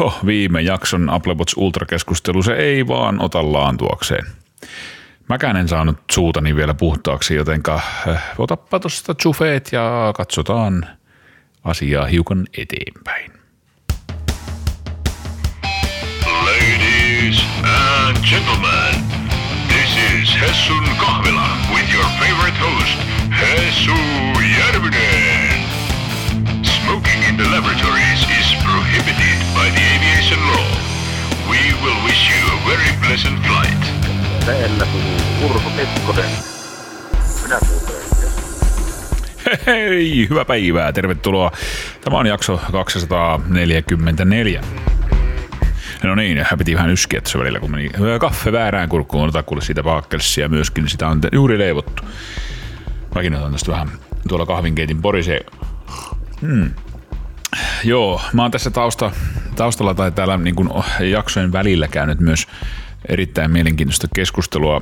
Joo, viime jakson Apple Watch Ultra-keskustelu, se ei vaan ota laantuakseen. Mäkään en saanut suutani vielä puhtaaksi, jotenka äh, otappa tuosta chufeet ja katsotaan asiaa hiukan eteenpäin. Ladies and gentlemen, this is Hessun Kahvila with your favorite host, Hessu Järvinen. Smoking in the laboratories is prohibited by the aviation law. We will wish you a very pleasant flight. Teillä puhuu Urho Pekkonen. Minä. Hei, hyvää päivää, tervetuloa. Tämä on jakso 244. No niin, piti vähän yskiä tässä välillä, kun meni kaffe väärään kurkkuun, ota kuule siitä paakkelsia myöskin, sitä on juuri leivottu. Mäkin otan tästä vähän tuolla kahvinkeitin porisee. Hmm. Joo, mä oon tässä tausta, taustalla tai täällä niin kuin jaksojen välillä käynyt myös erittäin mielenkiintoista keskustelua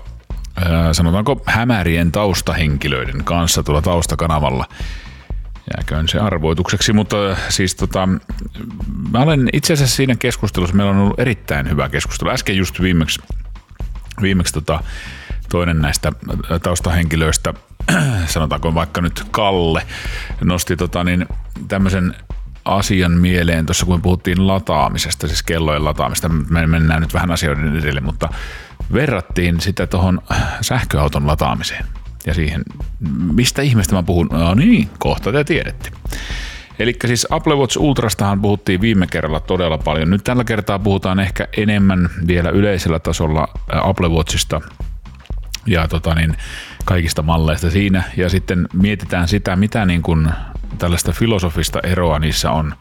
sanotaanko hämärien taustahenkilöiden kanssa tuolla taustakanavalla. Jääköön se arvoitukseksi, mutta siis tota, mä olen itse asiassa siinä keskustelussa, meillä on ollut erittäin hyvä keskustelu. Äsken just viimeksi, viimeksi tota, toinen näistä taustahenkilöistä, sanotaanko vaikka nyt Kalle, nosti tota, niin, tämmöisen asian mieleen tuossa, kun puhuttiin lataamisesta, siis kellojen lataamista. Me mennään nyt vähän asioiden edelle, mutta verrattiin sitä tuohon sähköauton lataamiseen ja siihen, mistä ihmeestä mä puhun. No niin, kohta te tiedätte. Eli siis Apple Watch Ultrastahan puhuttiin viime kerralla todella paljon. Nyt tällä kertaa puhutaan ehkä enemmän vielä yleisellä tasolla Apple Watchista ja tota niin, kaikista malleista siinä. Ja sitten mietitään sitä, mitä niin kuin tällaista filosofista eroa niissä on,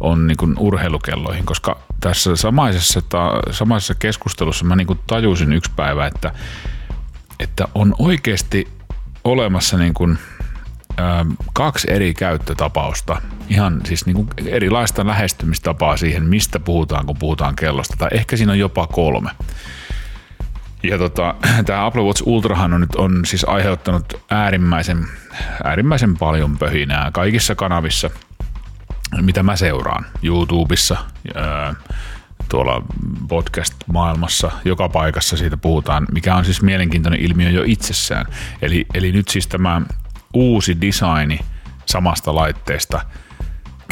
on niin kuin urheilukelloihin, koska tässä samaisessa, ta, samaisessa keskustelussa mä niin kuin tajusin yksi päivä, että, että on oikeasti olemassa niin kuin, ä, kaksi eri käyttötapausta, ihan siis niin kuin erilaista lähestymistapaa siihen, mistä puhutaan, kun puhutaan kellosta, tai ehkä siinä on jopa kolme. Ja tota, tämä Apple Watch Ultrahan on nyt on siis aiheuttanut äärimmäisen, äärimmäisen paljon pöhinää kaikissa kanavissa, mitä mä seuraan. YouTubessa, tuolla podcast-maailmassa, joka paikassa siitä puhutaan, mikä on siis mielenkiintoinen ilmiö jo itsessään. Eli, eli nyt siis tämä uusi designi samasta laitteesta –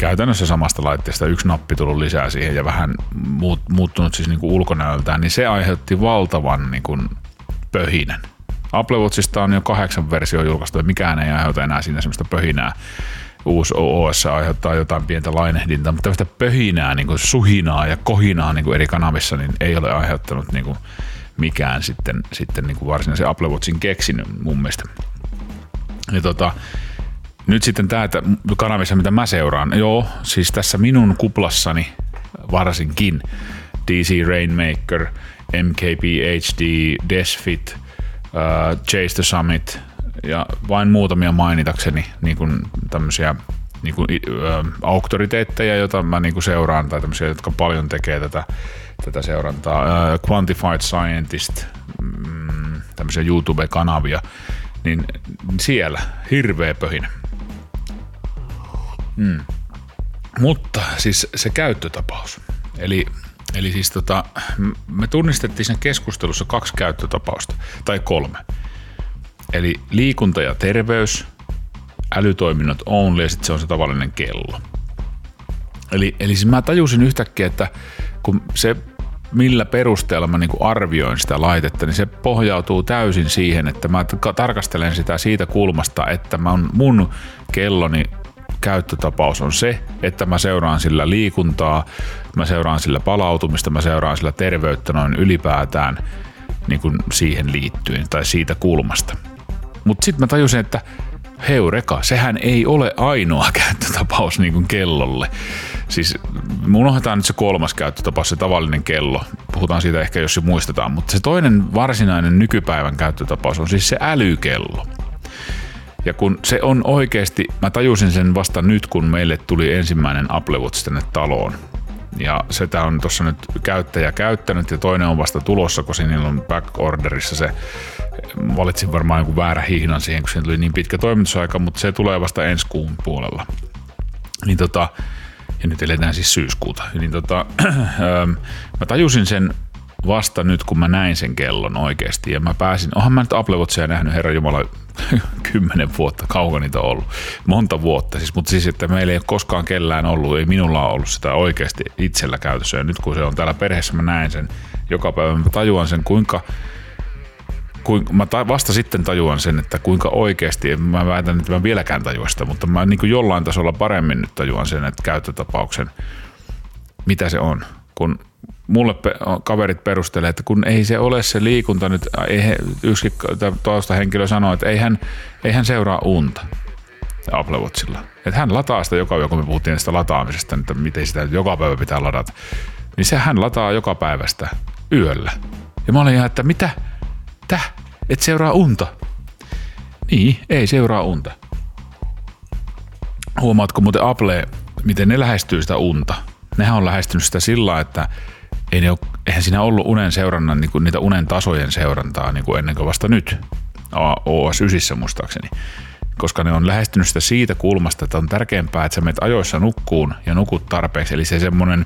käytännössä samasta laitteesta yksi nappi tullut lisää siihen ja vähän muut, muuttunut siis niin ulkonäöltään, niin se aiheutti valtavan niin kuin pöhinän. Apple Watchista on jo kahdeksan versio julkaistu ja mikään ei aiheuta enää siinä semmoista pöhinää. Uusi OS aiheuttaa jotain pientä lainehdintaa, mutta tämmöistä pöhinää, niin kuin suhinaa ja kohinaa niin kuin eri kanavissa, niin ei ole aiheuttanut niin kuin mikään sitten, sitten niin kuin varsinaisen Apple Watchin keksinyt mun mielestä. Ja tota, nyt sitten tämä kanavissa, mitä mä seuraan. Joo, siis tässä minun kuplassani varsinkin DC Rainmaker, MKP HD, Desfit, uh, Chase the Summit ja vain muutamia mainitakseni niin kuin tämmöisiä niin kuin, uh, auktoriteetteja, joita mä niin kuin seuraan, tai tämmöisiä, jotka paljon tekee tätä, tätä seurantaa. Uh, Quantified Scientist, mm, tämmöisiä YouTube-kanavia, niin siellä hirveä pöhinä. Mm. Mutta siis se käyttötapaus. Eli, eli siis tota, me tunnistettiin sen keskustelussa kaksi käyttötapausta, tai kolme. Eli liikunta ja terveys, älytoiminnot only ja sitten se on se tavallinen kello. Eli, eli siis mä tajusin yhtäkkiä, että kun se millä perusteella mä niinku arvioin sitä laitetta, niin se pohjautuu täysin siihen, että mä tarkastelen sitä siitä kulmasta, että mä on mun kelloni käyttötapaus on se, että mä seuraan sillä liikuntaa, mä seuraan sillä palautumista, mä seuraan sillä terveyttä noin ylipäätään niin kuin siihen liittyen tai siitä kulmasta. Mutta sitten mä tajusin, että heureka, sehän ei ole ainoa käyttötapaus niin kuin kellolle. Siis unohdetaan nyt se kolmas käyttötapaus, se tavallinen kello. Puhutaan siitä ehkä, jos se muistetaan. Mutta se toinen varsinainen nykypäivän käyttötapaus on siis se älykello. Ja kun se on oikeasti, mä tajusin sen vasta nyt, kun meille tuli ensimmäinen Apple Watch tänne taloon. Ja sitä on tuossa nyt käyttäjä käyttänyt ja toinen on vasta tulossa, kun siinä on backorderissa se, valitsin varmaan joku väärä hihnan siihen, kun siinä tuli niin pitkä toimitusaika, mutta se tulee vasta ensi kuun puolella. Niin tota, ja nyt eletään siis syyskuuta. Niin tota, ähm, mä tajusin sen vasta nyt, kun mä näin sen kellon oikeasti. Ja mä pääsin, onhan mä nyt Apple Watchia nähnyt, herra Jumala, kymmenen vuotta, kauan niitä on ollut. Monta vuotta siis, mutta siis, että meillä ei ole koskaan kellään ollut, ei minulla ole ollut sitä oikeasti itsellä käytössä. Ja nyt kun se on täällä perheessä, mä näen sen joka päivä, mä tajuan sen, kuinka kuinka, mä ta, vasta sitten tajuan sen, että kuinka oikeasti, mä väitän, että mä vieläkään tajua sitä, mutta mä niin kuin jollain tasolla paremmin nyt tajuan sen, että käyttötapauksen, mitä se on. Kun mulle pe- kaverit perustelee, että kun ei se ole se liikunta nyt, ei he, yksi toista henkilö sanoo, että ei hän, ei hän seuraa unta Apple Watchilla. Että hän lataa sitä joka päivä, kun me puhuttiin sitä lataamisesta, että miten sitä joka päivä pitää ladata. Niin se hän lataa joka päivästä yöllä. Ja mä olin ihan, että mitä? Täh? Et seuraa unta? Niin, ei seuraa unta. Huomaatko muuten Apple, miten ne lähestyy sitä unta? Nehän on lähestynyt sitä sillä, että ei ne ole, eihän siinä ollut unen seurannan, niin kuin niitä unen tasojen seurantaa niin kuin ennen kuin vasta nyt. OS 9 muistaakseni. Koska ne on lähestynyt sitä siitä kulmasta, että on tärkeämpää, että sä menet ajoissa nukkuun ja nukut tarpeeksi. Eli se semmoinen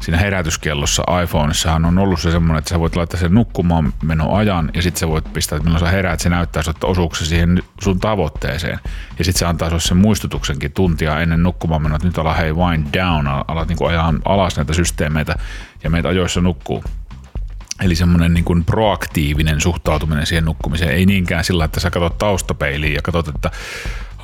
siinä herätyskellossa iPhoneissahan on ollut se semmoinen, että sä voit laittaa sen nukkumaan ajan ja sitten sä voit pistää, että milloin sä heräät, se näyttää että osuuko siihen sun tavoitteeseen. Ja sitten se antaa sulle sen muistutuksenkin tuntia ennen nukkumaan menoa, että nyt ala hei wind down, alat niin ajaa alas näitä systeemeitä ja meitä ajoissa nukkuu. Eli semmoinen niin kuin proaktiivinen suhtautuminen siihen nukkumiseen, ei niinkään sillä, että sä katsot taustapeiliin ja katsot, että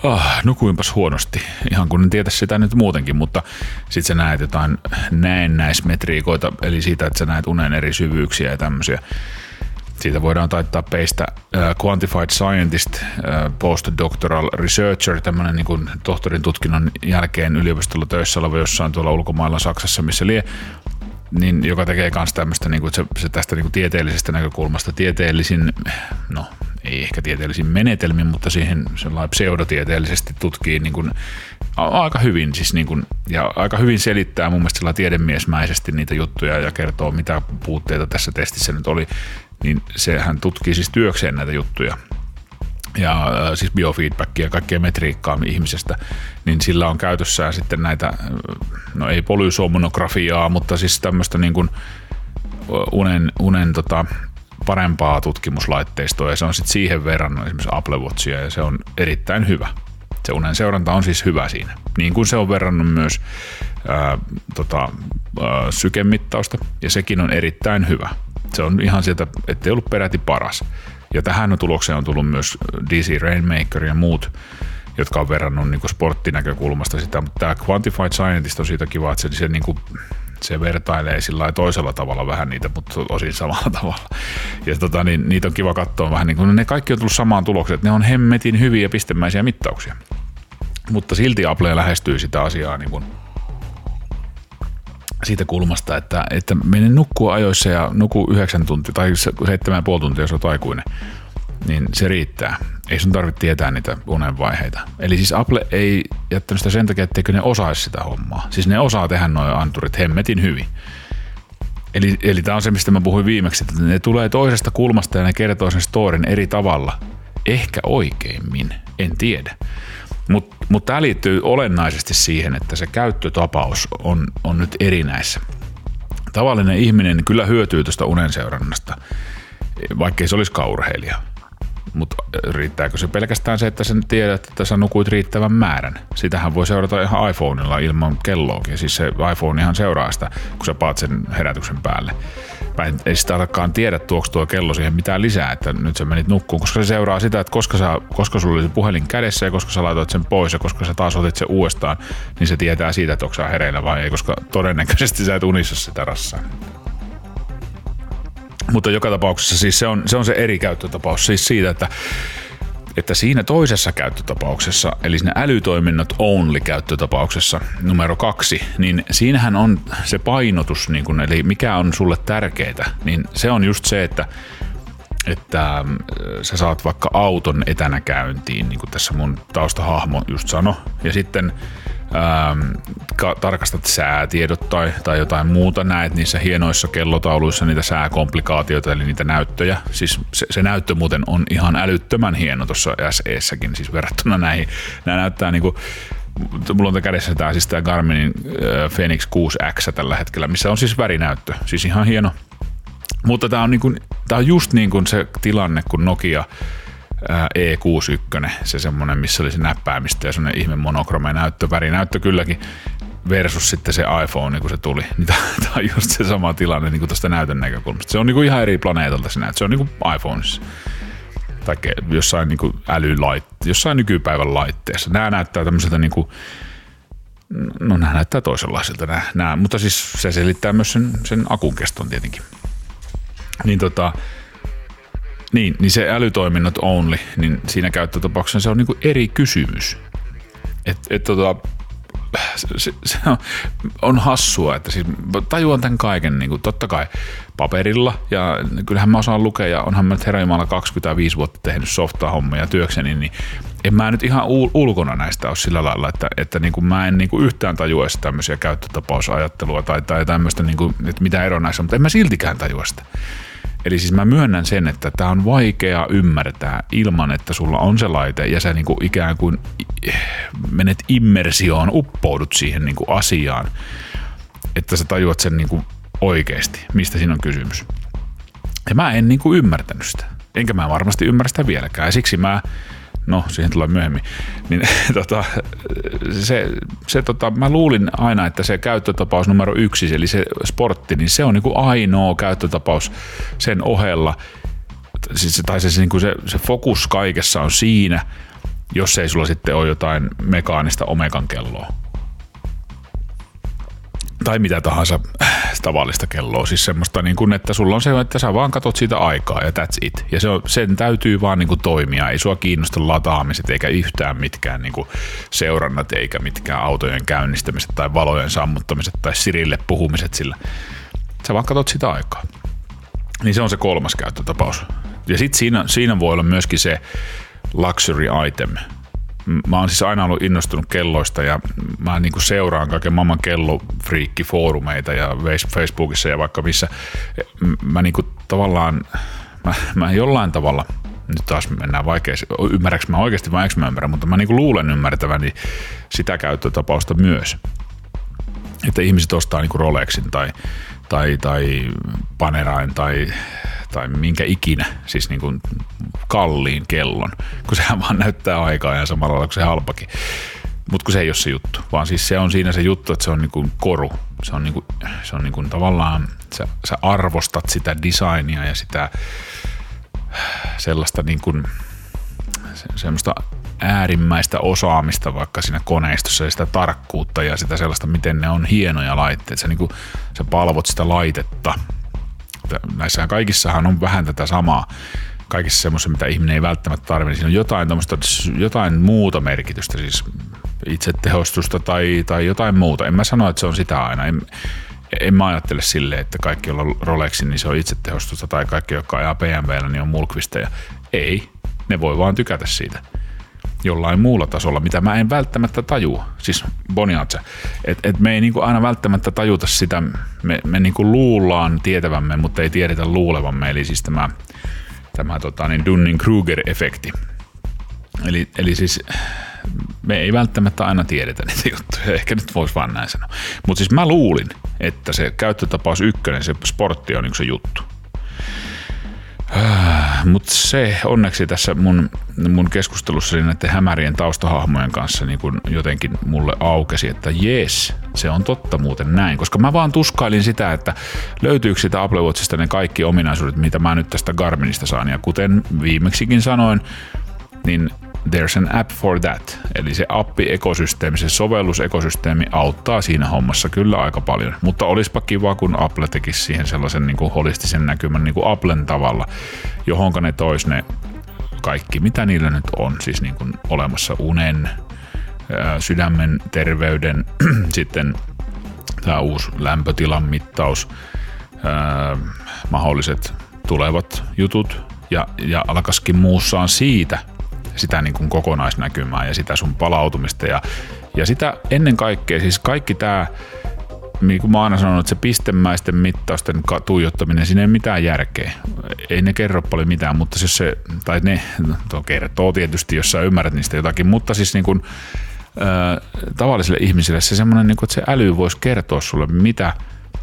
oh, nukuinpas huonosti, ihan kun en tiedä sitä nyt muutenkin, mutta sitten sä näet jotain näennäismetriikoita, eli siitä, että sä näet unen eri syvyyksiä ja tämmöisiä. Siitä voidaan taittaa peistä uh, Quantified Scientist, uh, postdoctoral researcher, tämmöinen niin tohtorin tutkinnon jälkeen yliopistolla töissä oleva jossain tuolla ulkomailla Saksassa, missä lie, niin, joka tekee myös tämmöistä niin kuin, se, se tästä niin kuin tieteellisestä näkökulmasta tieteellisin, no ei ehkä tieteellisin menetelmin, mutta siihen pseudotieteellisesti tutkii niin kuin, aika hyvin siis niin kuin, ja aika hyvin selittää mun mielestä tiedemiesmäisesti niitä juttuja ja kertoo mitä puutteita tässä testissä nyt oli, niin sehän tutkii siis työkseen näitä juttuja. Ja äh, siis biofeedbackia ja kaikkea metriikkaa ihmisestä, niin sillä on käytössään sitten näitä, äh, no ei polysomnografiaa, mutta siis tämmöistä niin kuin unen, unen tota, parempaa tutkimuslaitteistoa ja se on sitten siihen verran esimerkiksi Apple Watchia ja se on erittäin hyvä. Se unen seuranta on siis hyvä siinä. Niin kuin se on verrannut myös ää, tota, ää, sykemittausta ja sekin on erittäin hyvä. Se on ihan sieltä, ettei ollut peräti paras. Ja tähän tulokseen on tullut myös DC Rainmaker ja muut, jotka on verrannut niin sporttinäkökulmasta sitä, mutta tämä Quantified Scientist on siitä kiva, että se, se niin kuin se vertailee sillä toisella tavalla vähän niitä, mutta osin samalla tavalla. Ja tota, niin, niitä on kiva katsoa vähän niin kuin ne kaikki on tullut samaan tulokseen, että ne on hemmetin hyviä pistemäisiä mittauksia. Mutta silti Apple lähestyy sitä asiaa niin kuin siitä kulmasta, että, että mene nukkuu ajoissa ja nuku yhdeksän tuntia tai seitsemän ja puoli tuntia, jos olet aikuinen, niin se riittää. Ei sun tarvitse tietää niitä unenvaiheita. Eli siis Apple ei jättänyt sitä sen takia, etteikö ne osaisi sitä hommaa. Siis ne osaa tehdä noin anturit hemmetin hyvin. Eli, eli tämä on se, mistä mä puhuin viimeksi, että ne tulee toisesta kulmasta ja ne kertoo sen storin eri tavalla. Ehkä oikeimmin, en tiedä. Mutta mut tämä liittyy olennaisesti siihen, että se käyttötapaus on, on nyt erinäissä. Tavallinen ihminen kyllä hyötyy tuosta unenseurannasta, vaikkei se olisikaan urheilija. Mutta riittääkö se pelkästään se, että sen tiedät, että sä nukuit riittävän määrän? Sitähän voi seurata ihan iPhoneilla ilman kelloakin. Siis se iPhone ihan seuraa sitä, kun sä paat sen herätyksen päälle. Mä en, ei sitä alkakaan tiedä, tuoks tuo kello siihen mitään lisää, että nyt sä menit nukkuun, koska se seuraa sitä, että koska, sä, koska sulla oli se puhelin kädessä ja koska sä laitoit sen pois ja koska sä taas otit sen uudestaan, niin se tietää siitä, että onko sä hereillä vai ei, koska todennäköisesti sä et unissa sitä rassaa. Mutta joka tapauksessa siis se on se, on se eri käyttötapaus siis siitä, että että siinä toisessa käyttötapauksessa, eli siinä älytoiminnot only käyttötapauksessa numero kaksi, niin siinähän on se painotus, niin kun, eli mikä on sulle tärkeää, niin se on just se, että että äh, sä saat vaikka auton etänä käyntiin, niin kuin tässä mun taustahahmo just sano, ja sitten ähm, ka- tarkastat säätiedot tai, tai jotain muuta, näet niissä hienoissa kellotauluissa niitä sääkomplikaatioita, eli niitä näyttöjä. Siis se, se näyttö muuten on ihan älyttömän hieno tuossa SE-säkin, siis verrattuna näihin. Nämä näyttää niinku mulla on kädessä tämä siis tää Garminin äh, Phoenix 6X tällä hetkellä, missä on siis värinäyttö. Siis ihan hieno. Mutta tämä on, niinku, tää on just niin kuin se tilanne, kun Nokia E61, se semmoinen, missä oli se näppäämistä ja semmoinen ihme monokrome näyttö, värinäyttö kylläkin, versus sitten se iPhone, kun se tuli. Niin tämä on just se sama tilanne niin tuosta näytön näkökulmasta. Se on niin kuin ihan eri planeetalta se näyttö. Se on niin kuin iPhoneissa tai jossain niin kuin älylaitteessa, jossain nykypäivän laitteessa. Nämä näyttää tämmöiseltä niin kuin, no nämä näyttää toisenlaisilta nämä, nämä, mutta siis se selittää myös sen, sen akun keston tietenkin. Niin tota, niin, niin se älytoiminnot only, niin siinä käyttötapauksessa se on niinku eri kysymys. Et, et tota, se, se on, on hassua, että siis tajuan tämän kaiken, niin kuin, totta kai paperilla, ja kyllähän mä osaan lukea, ja onhan mä nyt herra 25 vuotta tehnyt softa-hommia työkseni, niin en mä nyt ihan ul- ulkona näistä ole sillä lailla, että, että niin kuin mä en niin kuin yhtään tajua tämmöisiä käyttötapausajattelua tai, tai tämmöistä, niin kuin, että mitä ero näissä on, mutta en mä siltikään tajua sitä. Eli siis mä myönnän sen, että tämä on vaikea ymmärtää ilman, että sulla on se laite ja sä niinku ikään kuin menet immersioon, uppoudut siihen niinku asiaan, että sä tajuat sen niinku oikeasti, mistä siinä on kysymys. Ja mä en niinku ymmärtänyt sitä. Enkä mä varmasti ymmärrä sitä vieläkään. Ja siksi mä no siihen tulee myöhemmin, niin tota, se, se tota, mä luulin aina, että se käyttötapaus numero yksi, eli se sportti, niin se on niin kuin ainoa käyttötapaus sen ohella, siis, tai se, niin kuin se, se fokus kaikessa on siinä, jos ei sulla sitten ole jotain mekaanista omegan kelloa tai mitä tahansa tavallista kelloa. Siis semmoista, niin kuin, että sulla on se, että sä vaan katot siitä aikaa ja that's it. Ja se on, sen täytyy vaan niin kuin toimia. Ei sua kiinnosta lataamiset eikä yhtään mitkään niin kuin seurannat eikä mitkään autojen käynnistämiset tai valojen sammuttamiset tai Sirille puhumiset sillä. Sä vaan katot sitä aikaa. Niin se on se kolmas käyttötapaus. Ja sitten siinä, siinä voi olla myöskin se luxury item – mä oon siis aina ollut innostunut kelloista ja mä niin kuin seuraan kaiken maailman kellofriikki-foorumeita ja Facebookissa ja vaikka missä. Mä niin kuin tavallaan, mä, mä jollain tavalla, nyt taas mennään vaikeasti, ymmärräks mä oikeasti vai eikö mä ymmärrä, mutta mä niin kuin luulen ymmärtäväni sitä käyttötapausta myös. Että ihmiset ostaa niin kuin Rolexin tai, tai, tai Panerain tai tai minkä ikinä, siis niin kuin kalliin kellon, kun sehän vaan näyttää aikaa ja samalla lailla kuin se halpakin. Mutta kun se ei ole se juttu, vaan siis se on siinä se juttu, että se on niin kuin koru. Se on, niin kuin, se on niin kuin tavallaan, sä, sä arvostat sitä designia ja sitä sellaista niin kuin, se, semmoista äärimmäistä osaamista vaikka siinä koneistossa ja sitä tarkkuutta ja sitä sellaista, miten ne on hienoja laitteet. Sä, niin kuin, sä palvot sitä laitetta että näissähän kaikissahan on vähän tätä samaa kaikissa semmoisessa, mitä ihminen ei välttämättä tarvitse. Niin siinä on jotain, jotain muuta merkitystä, siis itsetehostusta tai, tai jotain muuta. En mä sano, että se on sitä aina. En, en mä ajattele silleen, että kaikki, joilla on Rolexin, niin se on itsetehostusta, tai kaikki, jotka ajaa BMWllä, niin on mulkvisteja. Ei, ne voi vaan tykätä siitä jollain muulla tasolla, mitä mä en välttämättä tajua. Siis Boniatse. Että et me ei niinku aina välttämättä tajuta sitä, me, me niinku luullaan tietävämme, mutta ei tiedetä luulevamme. Eli siis tämä, tämä tota, niin Dunning-Kruger-efekti. Eli, eli siis me ei välttämättä aina tiedetä niitä juttuja, ehkä nyt voisi vaan näin sanoa. Mutta siis mä luulin, että se käyttötapaus ykkönen, se sportti on niin se juttu. Mutta se onneksi tässä mun, mun keskustelussa näiden hämärien taustahahmojen kanssa niin kun jotenkin mulle aukesi, että jes, se on totta muuten näin. Koska mä vaan tuskailin sitä, että löytyykö sitä Apple Watchista ne kaikki ominaisuudet, mitä mä nyt tästä Garminista saan. Ja kuten viimeksikin sanoin, niin there's an app for that. Eli se appi-ekosysteemi, se sovellusekosysteemi auttaa siinä hommassa kyllä aika paljon. Mutta olispa kiva, kun Apple tekisi siihen sellaisen niin kuin holistisen näkymän niin kuin Applen tavalla, johonka ne tois ne kaikki, mitä niillä nyt on, siis niin kuin olemassa unen, sydämen terveyden, sitten tämä uusi lämpötilan mittaus, mahdolliset tulevat jutut ja, ja alkaisikin muussaan siitä – sitä niin kuin kokonaisnäkymää ja sitä sun palautumista ja, ja sitä ennen kaikkea, siis kaikki tämä, niin kuin mä aina sanonut, että se pistemäisten mittausten tuijottaminen, siinä ei mitään järkeä. Ei ne kerro paljon mitään, mutta siis se, tai ne to kertoo tietysti, jos sä ymmärrät niistä jotakin, mutta siis niin kuin tavallisille ihmisille se semmoinen, niin kuin, että se äly voisi kertoa sulle, mitä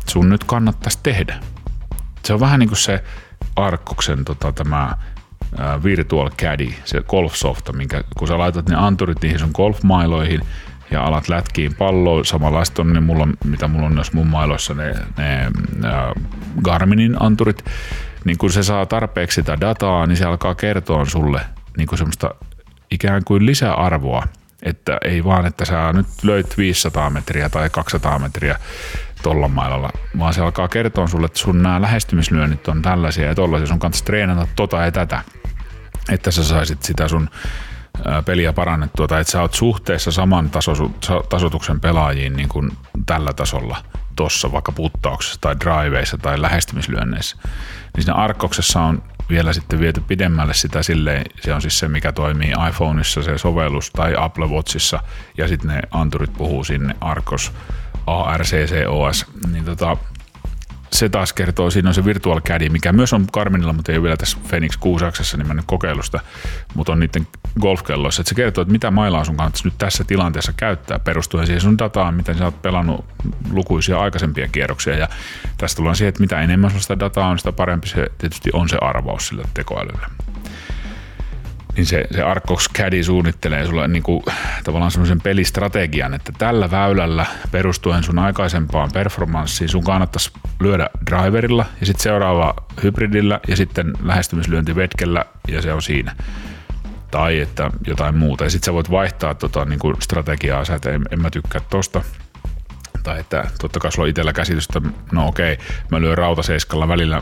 sun nyt kannattaisi tehdä. Se on vähän niin kuin se Arkkoksen tota, tämä Virtual Caddy, se golf-softa, minkä, kun sä laitat ne anturit niihin sun golfmailoihin ja alat lätkiin palloa, samanlaista on ne mulla, mitä mulla on myös mun mailoissa ne, ne ää, Garminin anturit, niin kun se saa tarpeeksi sitä dataa, niin se alkaa kertoa sulle niin kuin semmoista ikään kuin lisäarvoa, että ei vaan, että sä nyt löit 500 metriä tai 200 metriä tolla mailalla, vaan se alkaa kertoa sulle, että sun nämä lähestymislyönnit on tällaisia ja tollaisia, sun kanssa treenata tota ja tätä, että sä saisit sitä sun peliä parannettua tai että sä oot suhteessa saman taso, tasotuksen pelaajiin niin kuin tällä tasolla tossa vaikka puttauksessa tai driveissa tai lähestymislyönneissä. Niin siinä arkoksessa on vielä sitten viety pidemmälle sitä silleen, se on siis se, mikä toimii iPhoneissa, se sovellus tai Apple Watchissa, ja sitten ne anturit puhuu sinne Arcos, ARCCOS, niin tota, se taas kertoo, siinä on se Virtual Caddy, mikä myös on Karminilla, mutta ei ole vielä tässä Phoenix 6 niin mennyt kokeilusta, mutta on niiden golfkelloissa. Että se kertoo, että mitä mailaa sun kannattaisi nyt tässä tilanteessa käyttää perustuen siihen sun dataan, miten sä oot pelannut lukuisia aikaisempia kierroksia. Ja tästä tullaan siihen, että mitä enemmän sitä dataa on, sitä parempi se tietysti on se arvaus sillä tekoälyllä niin se, se Arcox Caddy suunnittelee sulle niin kuin, tavallaan semmoisen pelistrategian, että tällä väylällä perustuen sun aikaisempaan performanssiin sun kannattaisi lyödä driverilla ja sitten seuraava hybridillä ja sitten lähestymislyönti vetkellä ja se on siinä. Tai että jotain muuta. Ja sitten sä voit vaihtaa tota, niin kuin strategiaa, sä, että en, en mä tykkää tosta, tai että totta kai sulla on itsellä käsitystä, no okei, mä lyön rautaseiskalla välillä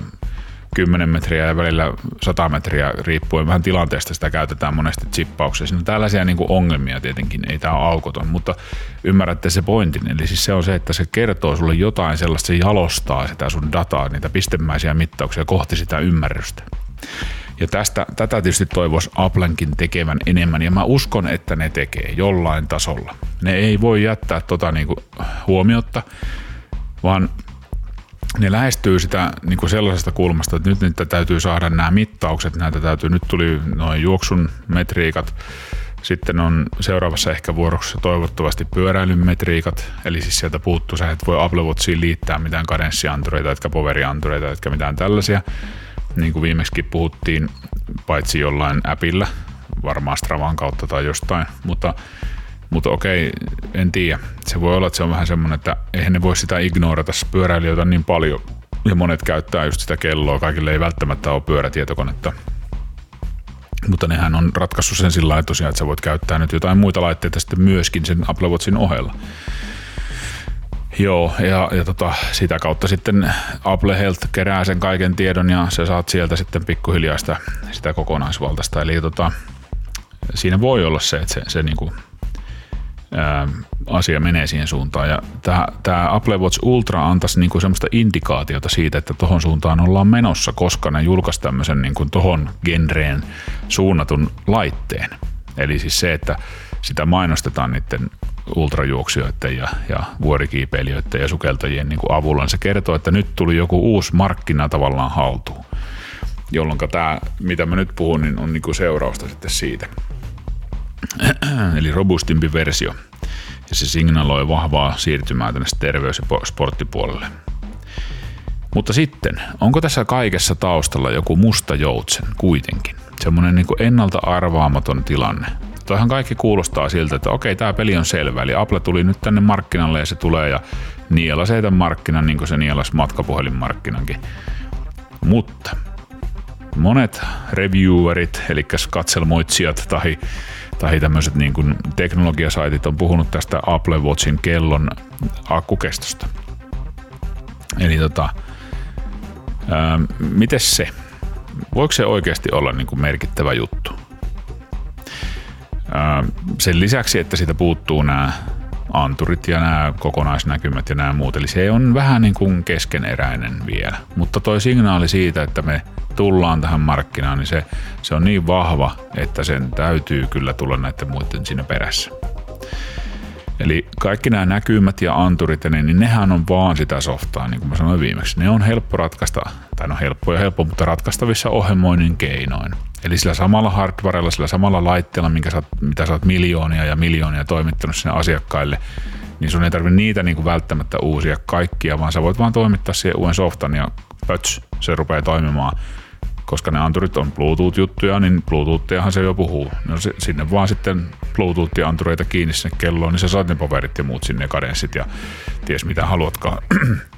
10 metriä ja välillä 100 metriä, riippuen vähän tilanteesta sitä käytetään monesti chippauksessa. No tällaisia niin kuin ongelmia tietenkin, ei tämä ole aukoton, mutta ymmärrätte se pointin. Eli siis se on se, että se kertoo sulle jotain sellaista, se jalostaa sitä sun dataa, niitä pistemäisiä mittauksia kohti sitä ymmärrystä. Ja tästä, tätä tietysti toivoisi Applenkin tekevän enemmän, ja mä uskon, että ne tekee jollain tasolla. Ne ei voi jättää tota niinku huomiotta, vaan ne lähestyy sitä niin kuin sellaisesta kulmasta, että nyt niitä täytyy saada nämä mittaukset, näitä täytyy, nyt tuli noin juoksun metriikat, sitten on seuraavassa ehkä vuorossa toivottavasti pyöräilyn metriikat, eli siis sieltä puuttuu, sä et voi Apple Watchiin liittää mitään kadenssiantureita, etkä poveriantureita, etkä mitään tällaisia, niin kuin viimeksi puhuttiin, paitsi jollain appilla, varmaan Stravan kautta tai jostain, mutta mutta okei, en tiedä. Se voi olla, että se on vähän semmoinen, että eihän ne voi sitä ignorata pyöräilijöitä niin paljon. Ja monet käyttää just sitä kelloa. Kaikille ei välttämättä ole pyörätietokonetta. Mutta nehän on ratkaissut sen sillä lailla tosiaan, että sä voit käyttää nyt jotain muita laitteita sitten myöskin sen Apple Watchin ohella. Joo, ja, ja tota, sitä kautta sitten Apple Health kerää sen kaiken tiedon ja sä saat sieltä sitten pikkuhiljaa sitä, sitä kokonaisvaltaista. Eli tota, siinä voi olla se, että se, se niinku asia menee siihen suuntaan. Ja tämä Apple Watch Ultra antaisi niinku semmoista indikaatiota siitä, että tuohon suuntaan ollaan menossa, koska ne julkaisi tämmöisen niinku tuohon genreen suunnatun laitteen. Eli siis se, että sitä mainostetaan niiden ultrajuoksijoiden ja, ja vuorikiipeilijöiden ja sukeltajien niin kuin avulla, niin se kertoo, että nyt tuli joku uusi markkina tavallaan haltuun. Jolloin tämä, mitä mä nyt puhun, niin on niin kuin seurausta sitten siitä. eli robustimpi versio. Ja se signaloi vahvaa siirtymää tänne terveys- ja sporttipuolelle. Mutta sitten, onko tässä kaikessa taustalla joku musta joutsen kuitenkin? Semmoinen niin ennalta arvaamaton tilanne. Toihan kaikki kuulostaa siltä, että okei, tämä peli on selvä. Eli Apple tuli nyt tänne markkinalle ja se tulee ja nielasee tämän markkinan niin kuin se nielas matkapuhelinmarkkinankin. Mutta monet reviewerit, eli katselmoitsijat tai tai tämmöiset niin kuin teknologiasaitit on puhunut tästä Apple Watchin kellon akkukestosta. Eli tota, ää, miten se? Voiko se oikeasti olla niin kuin merkittävä juttu? Ää, sen lisäksi, että siitä puuttuu nämä anturit ja nämä kokonaisnäkymät ja nämä muut. Eli se on vähän niin kuin keskeneräinen vielä. Mutta toi signaali siitä, että me tullaan tähän markkinaan, niin se, se on niin vahva, että sen täytyy kyllä tulla näiden muiden siinä perässä. Eli kaikki nämä näkymät ja anturit, ja ne, niin nehän on vaan sitä softaa, niin kuin mä sanoin viimeksi. Ne on helppo ratkaista, tai no helppo ja helppo, mutta ratkaistavissa ohjelmoinnin keinoin. Eli sillä samalla hardwarella, sillä samalla laitteella, minkä sä mitä sä oot miljoonia ja miljoonia toimittanut sinne asiakkaille, niin sun ei tarvitse niitä niin kuin välttämättä uusia kaikkia, vaan sä voit vaan toimittaa siihen uuden softan ja pöts, se rupeaa toimimaan koska ne anturit on Bluetooth-juttuja, niin Bluetoothiahan se jo puhuu. No se, sinne vaan sitten Bluetooth ja antureita kiinni sinne kelloon, niin sä saat ne paperit ja muut sinne kadenssit ja ties mitä haluatkaan.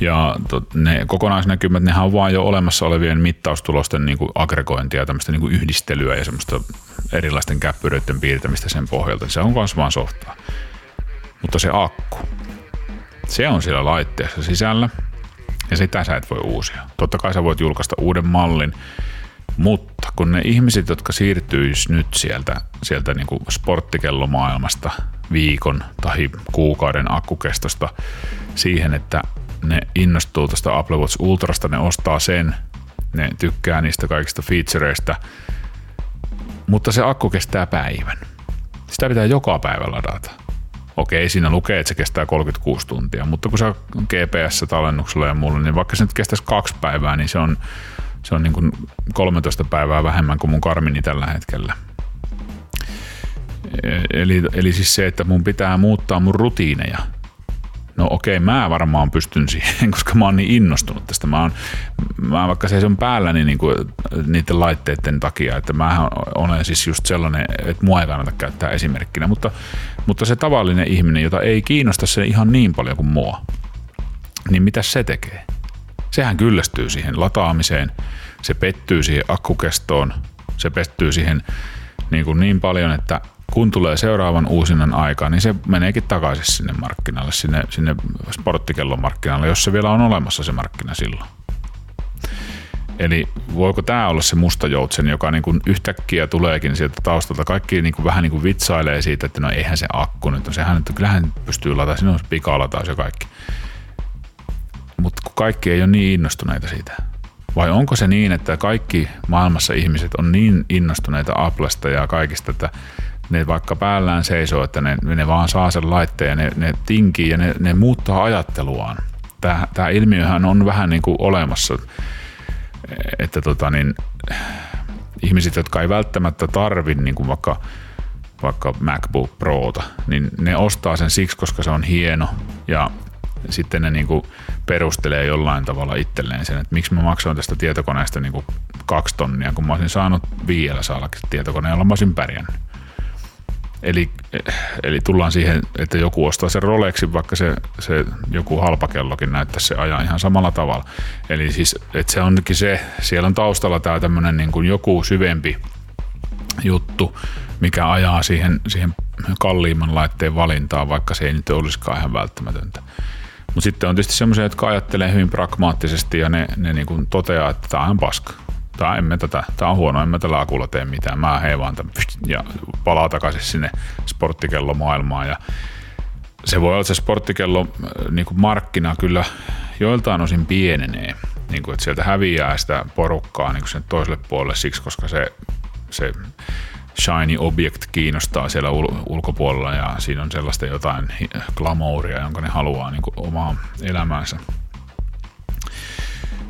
Ja ne kokonaisnäkymät, nehän on vaan jo olemassa olevien mittaustulosten niin kuin aggregointia, tämmöistä niin kuin yhdistelyä ja semmoista erilaisten käppyröiden piirtämistä sen pohjalta. Se on myös vaan softaa. Mutta se akku, se on siellä laitteessa sisällä ja sitä sä et voi uusia. Totta kai sä voit julkaista uuden mallin, mutta kun ne ihmiset, jotka siirtyis nyt sieltä, sieltä niin kuin sporttikellomaailmasta viikon tai kuukauden akkukestosta siihen, että ne innostuu tuosta Apple Watch Ultrasta, ne ostaa sen, ne tykkää niistä kaikista featureista, mutta se akku kestää päivän. Sitä pitää joka päivä ladata. Okei, siinä lukee, että se kestää 36 tuntia, mutta kun se on GPS-tallennuksella ja mulla, niin vaikka se nyt kestäisi kaksi päivää, niin se on, se on niin kuin 13 päivää vähemmän kuin mun Karmini tällä hetkellä. Eli, eli siis se, että mun pitää muuttaa mun rutiineja – No okei, okay, mä varmaan pystyn siihen, koska mä oon niin innostunut tästä. Mä oon, mä vaikka se on päällä niin, niin kuin, niiden laitteiden takia, että mä olen siis just sellainen, että mua ei kannata käyttää esimerkkinä, mutta, mutta se tavallinen ihminen, jota ei kiinnosta se ihan niin paljon kuin mua, niin mitä se tekee? Sehän kyllästyy siihen lataamiseen, se pettyy siihen akkukestoon, se pettyy siihen niin, kuin niin paljon, että kun tulee seuraavan uusinnan aika, niin se meneekin takaisin sinne markkinalle, sinne, sinne sporttikellon markkinalle, jos se vielä on olemassa se markkina silloin. Eli voiko tämä olla se musta joutsen, joka niin kuin yhtäkkiä tuleekin sieltä taustalta. Kaikki niin kuin vähän niin kuin vitsailee siitä, että no eihän se akku nyt, no sehän nyt, kyllähän pystyy lataamaan, siinä on pikalataus ja kaikki. Mutta kaikki ei ole niin innostuneita siitä. Vai onko se niin, että kaikki maailmassa ihmiset on niin innostuneita Applesta ja kaikista, että ne vaikka päällään seisoo, että ne, ne vaan saa sen laitteen ja ne, ne tinkii ja ne, ne muuttaa ajatteluaan. Tämä, ilmiöhän on vähän niin kuin olemassa, että tota niin, ihmiset, jotka ei välttämättä tarvi niin kuin vaikka, vaikka MacBook Prota, niin ne ostaa sen siksi, koska se on hieno ja sitten ne niin kuin perustelee jollain tavalla itselleen sen, että miksi mä maksoin tästä tietokoneesta niin kuin kaksi tonnia, kun mä olisin saanut viidellä saalla tietokoneella, mä olisin pärjännyt. Eli, eli tullaan siihen, että joku ostaa sen Rolexin, vaikka se, se joku halpakellokin näyttää se ajan ihan samalla tavalla. Eli siis, että se onkin se, siellä on taustalla tämä tämmöinen niin kuin joku syvempi juttu, mikä ajaa siihen, siihen kalliimman laitteen valintaan, vaikka se ei nyt olisikaan ihan välttämätöntä. Mutta sitten on tietysti semmoisia, jotka ajattelee hyvin pragmaattisesti ja ne, ne niin kuin toteaa, että tämä on paska tämä, emme tätä, tämä on huono, emme tällä akulla tee mitään, mä heivaan tämän ja palaa takaisin sinne sporttikellomaailmaan ja se voi olla, että se sporttikello äh, niin kuin markkina kyllä joiltain osin pienenee, niin kuin, että sieltä häviää sitä porukkaa niin kuin sen toiselle puolelle siksi, koska se, se shiny object kiinnostaa siellä ul- ulkopuolella ja siinä on sellaista jotain glamouria, jonka ne haluaa niin kuin omaa elämäänsä.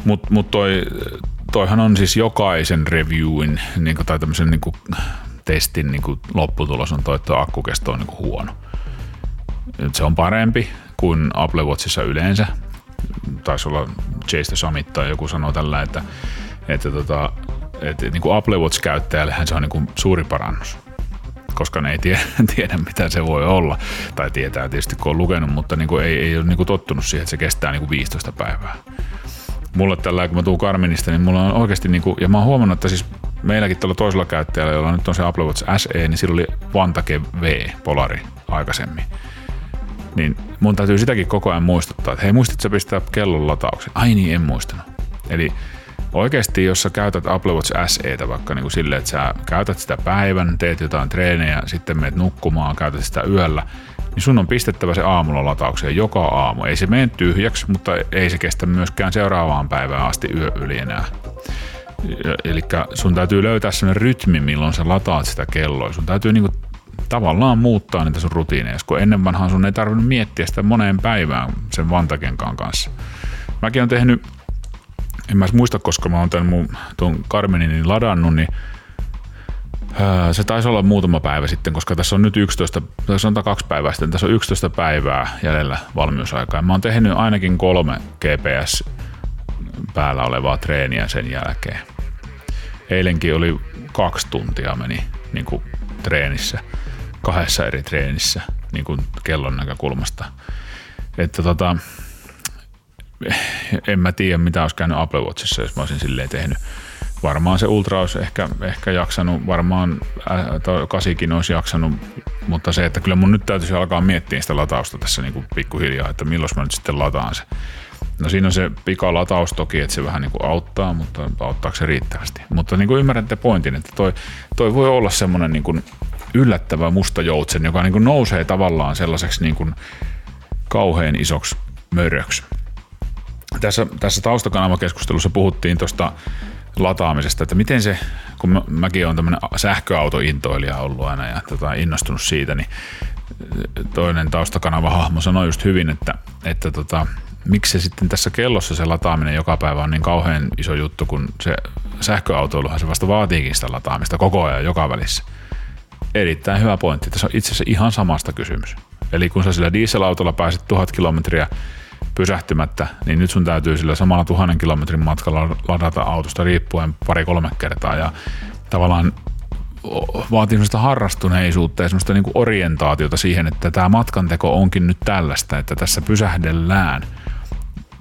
Mutta mut toi, toihan on siis jokaisen reviewin niin kuin, tai tämmöisen niin kuin, testin niin kuin, lopputulos on toi, että akkukesto on niin kuin, huono. Se on parempi kuin Apple Watchissa yleensä. Taisi olla Chase Summit tai joku sanoo tällä, että, että, tota, että niin kuin Apple Watch-käyttäjällehän se on niin kuin, suuri parannus koska ne ei tiedä, tiedä, mitä se voi olla. Tai tietää tietysti, kun on lukenut, mutta niin kuin ei, ei ole niin kuin tottunut siihen, että se kestää niin kuin 15 päivää mulle tällä, kun mä tuun Karminista, niin mulla on oikeasti, niin kuin, ja mä oon huomannut, että siis meilläkin tuolla toisella käyttäjällä, jolla nyt on se Apple Watch SE, niin sillä oli Vantake V Polari aikaisemmin. Niin mun täytyy sitäkin koko ajan muistuttaa, että hei muistitko pistää kellon latauksen? Ai niin, en muistanut. Eli oikeasti, jos sä käytät Apple Watch SEtä vaikka niin kuin silleen, että sä käytät sitä päivän, teet jotain treenejä, sitten meet nukkumaan, käytät sitä yöllä, niin sun on pistettävä se aamulla lataukseen joka aamu. Ei se mene tyhjäksi, mutta ei se kestä myöskään seuraavaan päivään asti yö yli enää. Eli sun täytyy löytää sellainen rytmi, milloin sä lataat sitä kelloa. Sun täytyy niinku tavallaan muuttaa niitä sun rutiineja, kun ennen vanhaan sun ei tarvinnut miettiä sitä moneen päivään sen vantakenkaan kanssa. Mäkin on tehnyt, en mä muista, koska mä oon tämän mun tuon Carmeninin ladannut, niin se taisi olla muutama päivä sitten, koska tässä on nyt 11, tai sanotaan kaksi päivää sitten, tässä on 11 päivää jäljellä valmiusaikaa. Mä oon tehnyt ainakin kolme GPS päällä olevaa treeniä sen jälkeen. Eilenkin oli kaksi tuntia meni niin kuin treenissä, kahdessa eri treenissä niin kuin kellon näkökulmasta. Että tota, en mä tiedä, mitä olisi käynyt Apple Watchissa, jos mä olisin silleen tehnyt. Varmaan se Ultra olisi ehkä, ehkä jaksanut, varmaan äh, kasikin olisi jaksanut, mutta se, että kyllä mun nyt täytyisi alkaa miettiä sitä latausta tässä niin kuin pikkuhiljaa, että milloin mä nyt sitten lataan se. No siinä on se pikalataus toki, että se vähän niin kuin auttaa, mutta auttaako se riittävästi. Mutta niin kuin ymmärrätte pointin, että toi, toi voi olla semmoinen niin kuin yllättävä musta joutsen, joka niin kuin nousee tavallaan sellaiseksi niin kuin kauhean isoksi möröksi. Tässä, tässä taustakanavakeskustelussa puhuttiin tuosta lataamisesta, että miten se, kun mä, mäkin olen tämmöinen sähköautointoilija ollut aina ja tota, innostunut siitä, niin toinen taustakanava-hahmo sanoi just hyvin, että, että tota, miksi se sitten tässä kellossa se lataaminen joka päivä on niin kauhean iso juttu, kun se sähköautoiluhan se vasta vaatiikin sitä lataamista koko ajan joka välissä. Erittäin hyvä pointti. Tässä on itse asiassa ihan samasta kysymys. Eli kun sä sillä dieselautolla pääset tuhat kilometriä pysähtymättä, niin nyt sun täytyy sillä samalla tuhannen kilometrin matkalla ladata autosta riippuen pari-kolme kertaa ja tavallaan vaatii sellaista harrastuneisuutta ja sellaista niin orientaatiota siihen, että tämä matkanteko onkin nyt tällaista, että tässä pysähdellään.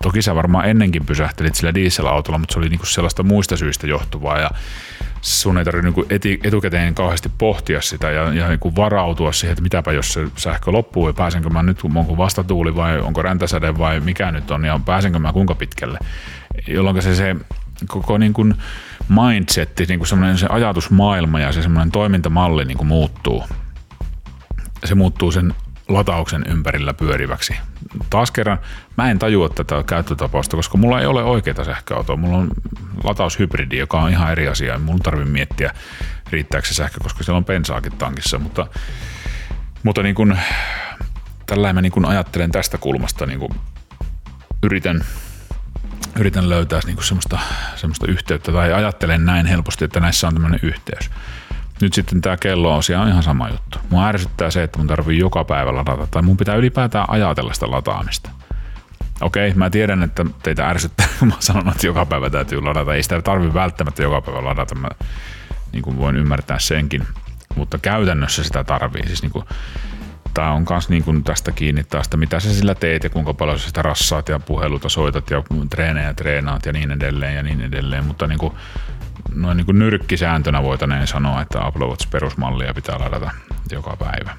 Toki sä varmaan ennenkin pysähtelit sillä dieselautolla, mutta se oli niin sellaista muista syistä johtuvaa ja sun ei tarvitse niin etukäteen kauheasti pohtia sitä ja, ja niin varautua siihen, että mitäpä jos se sähkö loppuu ja pääsenkö mä nyt, onko vastatuuli vai onko räntäsäde vai mikä nyt on ja pääsenkö mä kuinka pitkälle. Jolloin se, se koko niin kuin mindsetti, niin kuin se ajatusmaailma ja se semmoinen toimintamalli niin kuin muuttuu. Se muuttuu sen latauksen ympärillä pyöriväksi. Taas kerran, mä en tajua tätä käyttötapausta, koska mulla ei ole oikeita sähköautoa. Mulla on lataushybridi, joka on ihan eri asia. Mulla tarvitse miettiä, riittääkö se sähkö, koska siellä on pensaakin tankissa. Mutta, mutta niin kuin, tällä mä niin kuin ajattelen tästä kulmasta, niin kuin yritän yritän löytää niin semmoista, semmoista yhteyttä tai ajattelen näin helposti, että näissä on tämmöinen yhteys. Nyt sitten tämä kello on ihan sama juttu. Mua ärsyttää se, että mun tarvii joka päivä ladata tai mun pitää ylipäätään ajatella sitä lataamista. Okei, mä tiedän, että teitä ärsyttää, kun mä sanon, että joka päivä täytyy ladata. Ei sitä tarvitse välttämättä joka päivä ladata, mä niin kuin voin ymmärtää senkin. Mutta käytännössä sitä tarvii. Siis niin kuin, tämä on myös niin tästä kiinni taas, mitä sä sillä teet ja kuinka paljon sä sitä rassaat ja puheluta soitat ja treenejä treenaat ja niin edelleen ja niin edelleen. Mutta niin kuin, noin niin kuin nyrkkisääntönä voitaneen sanoa, että Apple Watch perusmallia pitää ladata joka päivä.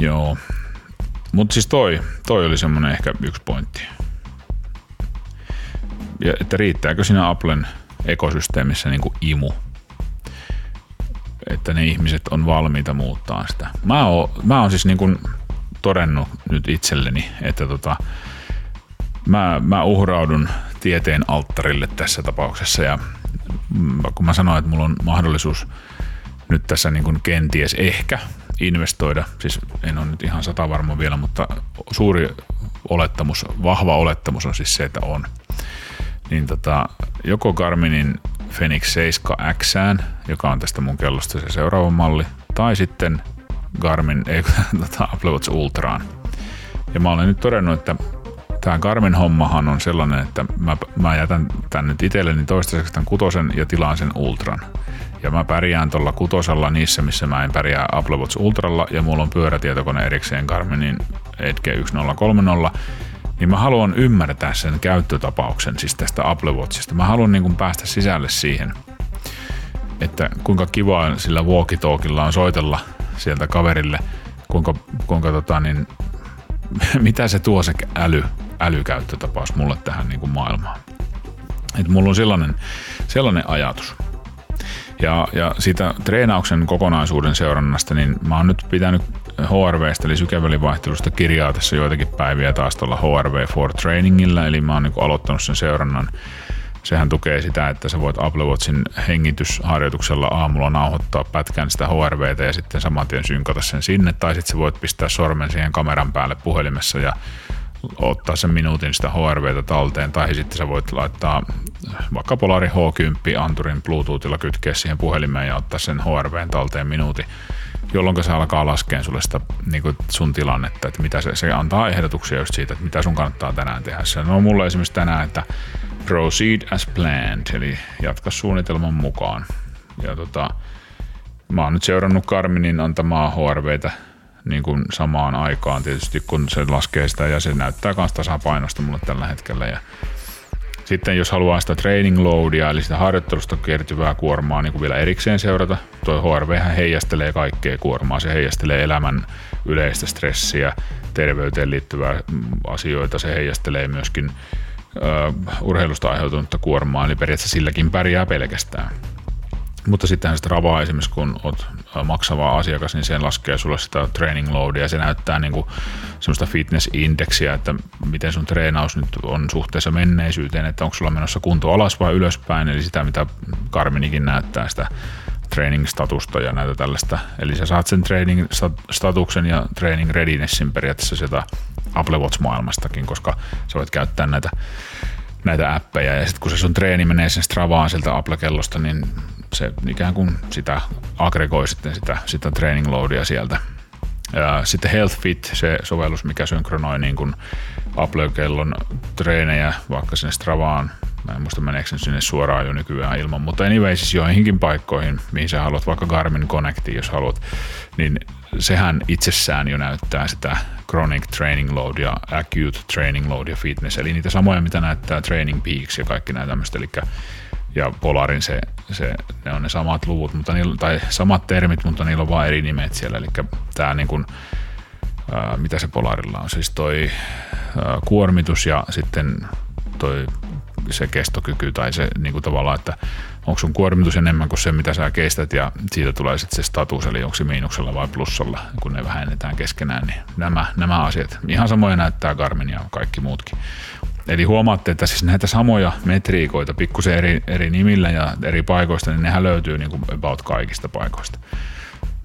Joo. Mutta siis toi, toi oli semmonen ehkä yksi pointti. Ja että riittääkö siinä Applen ekosysteemissä niin kuin imu – että ne ihmiset on valmiita muuttaa sitä. Mä oon, mä oon siis niin kuin todennut nyt itselleni, että tota, mä, mä uhraudun tieteen alttarille tässä tapauksessa ja kun mä sanoin, että mulla on mahdollisuus nyt tässä niin kuin kenties ehkä investoida, siis en ole nyt ihan sata varma vielä, mutta suuri olettamus, vahva olettamus on siis se, että on. Niin tota, joko Garminin Fenix 7 X, joka on tästä mun kellosta se seuraava malli, tai sitten Garmin, ei, tota, Apple Watch Ultraan. Ja mä olen nyt todennut, että tämä Garmin hommahan on sellainen, että mä, mä jätän tän nyt itselleni toistaiseksi tämän kutosen ja tilaan sen Ultran. Ja mä pärjään tuolla kutosella niissä, missä mä en pärjää Apple Watch Ultralla ja mulla on pyörätietokone erikseen Garminin Edge 1030 niin mä haluan ymmärtää sen käyttötapauksen siis tästä Apple Watchista. Mä haluan niin päästä sisälle siihen, että kuinka kivaa sillä walkie on soitella sieltä kaverille, kuinka, kuinka tota, niin, mitä se tuo se äly, älykäyttötapaus mulle tähän niin kuin maailmaan. Et mulla on sellainen, sellainen ajatus. Ja, ja siitä treenauksen kokonaisuuden seurannasta, niin mä oon nyt pitänyt HRVstä eli sykevälivaihtelusta kirjaa tässä joitakin päiviä taas tuolla HRV for Trainingilla, eli mä oon niin aloittanut sen seurannan, Sehän tukee sitä, että sä voit Apple Watchin hengitysharjoituksella aamulla nauhoittaa pätkän sitä HRVtä ja sitten saman tien synkata sen sinne, tai sitten sä voit pistää sormen siihen kameran päälle puhelimessa ja ottaa sen minuutin sitä HRVtä talteen, tai sitten sä voit laittaa vaikka Polari H10 anturin Bluetoothilla kytkeä siihen puhelimeen ja ottaa sen HRVn talteen minuutin, jolloin se alkaa laskea sulle sitä niin kuin sun tilannetta, että mitä se, se antaa ehdotuksia just siitä, että mitä sun kannattaa tänään tehdä. Se on mulla esimerkiksi tänään, että proceed as planned, eli jatka suunnitelman mukaan. Ja tota, mä oon nyt seurannut Karminin antamaa HRVtä niin kuin samaan aikaan tietysti, kun se laskee sitä ja se näyttää myös tasapainosta mulle tällä hetkellä. Ja sitten jos haluaa sitä training loadia, eli sitä harjoittelusta kertyvää kuormaa niin kuin vielä erikseen seurata, tuo HRV heijastelee kaikkea kuormaa, se heijastelee elämän yleistä stressiä, terveyteen liittyvää mm, asioita, se heijastelee myöskin uh, urheilusta aiheutunutta kuormaa, eli periaatteessa silläkin pärjää pelkästään. Mutta sittenhän Strava esimerkiksi, kun olet maksava asiakas, niin se laskee sulle sitä training loadia. Se näyttää niin kuin semmoista fitness-indeksiä, että miten sun treenaus nyt on suhteessa menneisyyteen, että onko sulla menossa kunto alas vai ylöspäin, eli sitä mitä Karminikin näyttää sitä training-statusta ja näitä tällaista. Eli sä saat sen training-statuksen ja training readinessin periaatteessa sieltä Apple Watch-maailmastakin, koska sä voit käyttää näitä näitä appeja. Ja sitten kun se sun treeni menee sen Stravaan sieltä Apple-kellosta, niin se ikään kuin sitä aggregoi sitten sitä, sitä training loadia sieltä. Ja sitten Health Fit, se sovellus, mikä synkronoi niin kuin Apple-kellon treenejä vaikka sinne Stravaan. Mä en muista meneekö sinne suoraan jo nykyään ilman, mutta anyway siis joihinkin paikkoihin, mihin sä haluat, vaikka Garmin Connectiin, jos haluat, niin sehän itsessään jo näyttää sitä chronic training load ja acute training load ja fitness, eli niitä samoja, mitä näyttää training peaks ja kaikki näitä tämmöistä, eli ja Polarin se, se, ne on ne samat luvut, mutta niillä, tai samat termit, mutta niillä on vain eri nimet siellä, eli tämä niin kuin, ää, mitä se Polarilla on, siis toi ää, kuormitus ja sitten toi se kestokyky tai se niin kuin tavallaan, että onko sun kuormitus enemmän kuin se, mitä sä kestät ja siitä tulee sitten se status, eli onko se miinuksella vai plussalla, kun ne vähennetään keskenään, niin nämä, nämä asiat. Ihan samoja näyttää Garmin ja kaikki muutkin. Eli huomaatte, että siis näitä samoja metriikoita pikkusen eri, eri nimillä ja eri paikoista, niin nehän löytyy niin kuin about kaikista paikoista.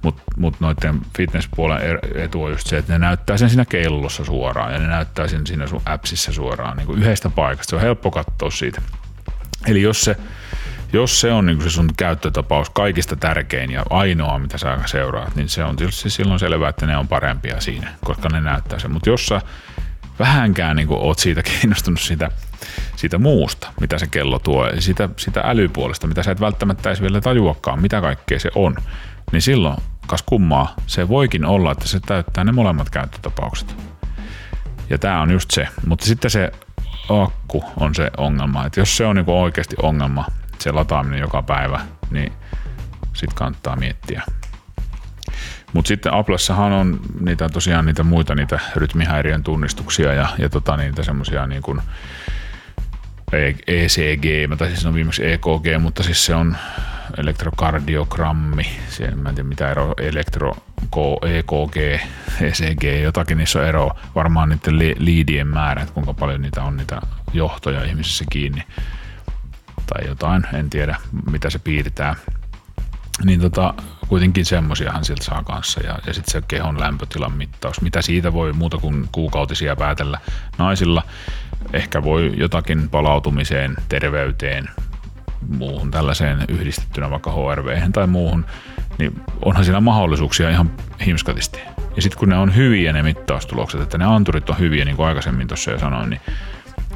Mutta mut noiden fitness-puolen er, etu on just se, että ne näyttää sen siinä kellossa suoraan ja ne näyttää sen siinä sun appsissa suoraan niin kuin yhdestä paikasta. Se on helppo katsoa siitä. Eli jos se, jos se on niin kuin se sun käyttötapaus kaikista tärkein ja ainoa, mitä sä seuraat, niin se on tietysti silloin selvää, että ne on parempia siinä, koska ne näyttää sen. Mutta jos sä vähänkään niin oot siitä kiinnostunut siitä, siitä muusta, mitä se kello tuo, ja sitä, sitä älypuolesta, mitä sä et välttämättä edes vielä tajuakaan, mitä kaikkea se on, niin silloin, kas kummaa, se voikin olla, että se täyttää ne molemmat käyttötapaukset. Ja tämä on just se. Mutta sitten se akku on se ongelma, että jos se on niinku oikeasti ongelma, se lataaminen joka päivä, niin sitten kannattaa miettiä, mutta sitten Applessahan on niitä tosiaan niitä muita niitä rytmihäiriön tunnistuksia ja, ja tota, niitä semmoisia niin kuin ECG, tai siis on viimeksi EKG, mutta siis se on elektrokardiogrammi, siellä mä en tiedä mitä ero, elektro, EKG, ECG, jotakin niissä on ero, varmaan niiden liidien määrä, että kuinka paljon niitä on niitä johtoja ihmisissä kiinni, tai jotain, en tiedä mitä se piirtää. Niin tota, kuitenkin semmoisiahan sieltä saa kanssa. Ja, ja sitten se kehon lämpötilan mittaus. Mitä siitä voi muuta kuin kuukautisia päätellä naisilla? Ehkä voi jotakin palautumiseen, terveyteen, muuhun tällaiseen yhdistettynä vaikka HRV tai muuhun, niin onhan siinä mahdollisuuksia ihan himskatisti. Ja sitten kun ne on hyviä ne mittaustulokset, että ne anturit on hyviä, niin kuin aikaisemmin tuossa jo sanoin, niin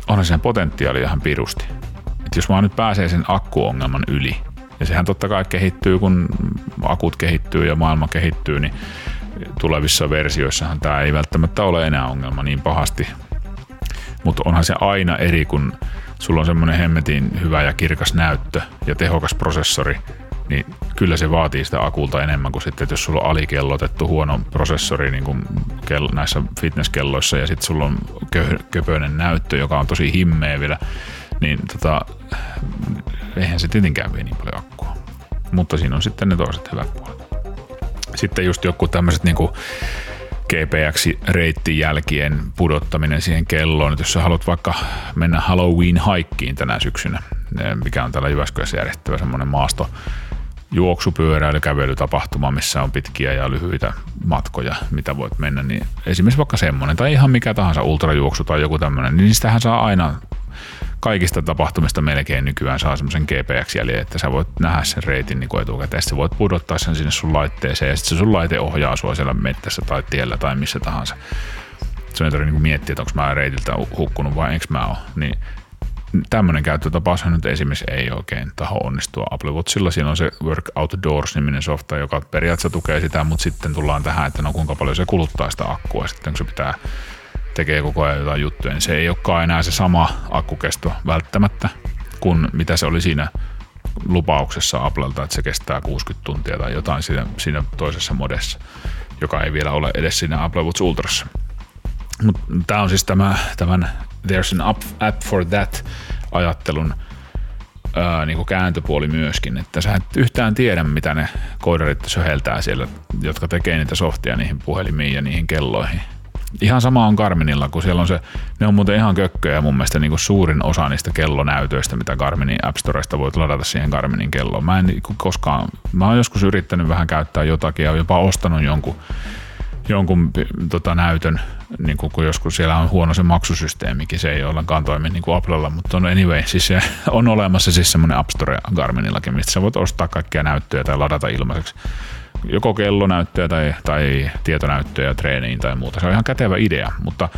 onhan siinä potentiaali ihan pirusti. Et jos vaan nyt pääsee sen akkuongelman yli, ja sehän totta kai kehittyy, kun akut kehittyy ja maailma kehittyy, niin tulevissa versioissahan tämä ei välttämättä ole enää ongelma niin pahasti. Mutta onhan se aina eri, kun sulla on semmoinen hemmetin hyvä ja kirkas näyttö ja tehokas prosessori, niin kyllä se vaatii sitä akulta enemmän kuin sitten, että jos sulla on alikellotettu huono prosessori niin kuin näissä fitnesskelloissa ja sitten sulla on köpöinen näyttö, joka on tosi himmeä vielä, niin tota, eihän se tietenkään vie niin paljon akkua. Mutta siinä on sitten ne toiset hyvät puolet. Sitten just joku tämmöiset niinku GPX-reittin jälkien pudottaminen siihen kelloon, että jos sä haluat vaikka mennä Halloween haikkiin tänä syksynä, mikä on täällä Jyväskylässä järjestettävä semmoinen maasto juoksupyöräily, kävelytapahtuma, missä on pitkiä ja lyhyitä matkoja, mitä voit mennä, niin esimerkiksi vaikka semmoinen, tai ihan mikä tahansa ultrajuoksu tai joku tämmöinen, niin sitähän saa aina kaikista tapahtumista melkein nykyään saa semmoisen GPX-jäljen, että sä voit nähdä sen reitin niin etukäteen, sä voit pudottaa sen sinne sun laitteeseen, ja sitten se sun laite ohjaa sua siellä mettässä tai tiellä tai missä tahansa. Se ei tarvitse niin miettiä, että onko mä reitiltä hukkunut vai enkö mä ole. Niin tämmöinen käyttötapaushan nyt esimerkiksi ei oikein taho onnistua Apple Watchilla. Siinä on se Work Outdoors-niminen softa, joka periaatteessa tukee sitä, mutta sitten tullaan tähän, että no kuinka paljon se kuluttaa sitä akkua. Sitten kun se pitää tekee koko ajan jotain juttuja, niin se ei olekaan enää se sama akkukesto välttämättä kuin mitä se oli siinä lupauksessa Applelta, että se kestää 60 tuntia tai jotain siinä, siinä toisessa modessa, joka ei vielä ole edes siinä Apple Watch Ultrassa. Mutta tämä on siis tämä, tämän There's an app for that ajattelun ää, niin kuin kääntöpuoli myöskin, että sä et yhtään tiedä, mitä ne koodarit söheltää siellä, jotka tekee niitä softia niihin puhelimiin ja niihin kelloihin. Ihan sama on Garminilla, kun siellä on se, ne on muuten ihan kökköjä mun mielestä niin kuin suurin osa niistä kellonäytöistä, mitä Garminin App Storesta voit ladata siihen Garminin kelloon. Mä en niin koskaan, mä oon joskus yrittänyt vähän käyttää jotakin ja jopa ostanut jonkun jonkun tota, näytön, niin kuin, kun joskus siellä on huono se maksusysteemikin, se ei ollenkaan toimi niin kuin Applella, mutta on anyway, siis se on olemassa siis semmoinen App Store Garminillakin, mistä sä voit ostaa kaikkia näyttöjä tai ladata ilmaiseksi. Joko kellonäyttöjä tai, tai tietonäyttöjä treeniin tai muuta. Se on ihan kätevä idea, mutta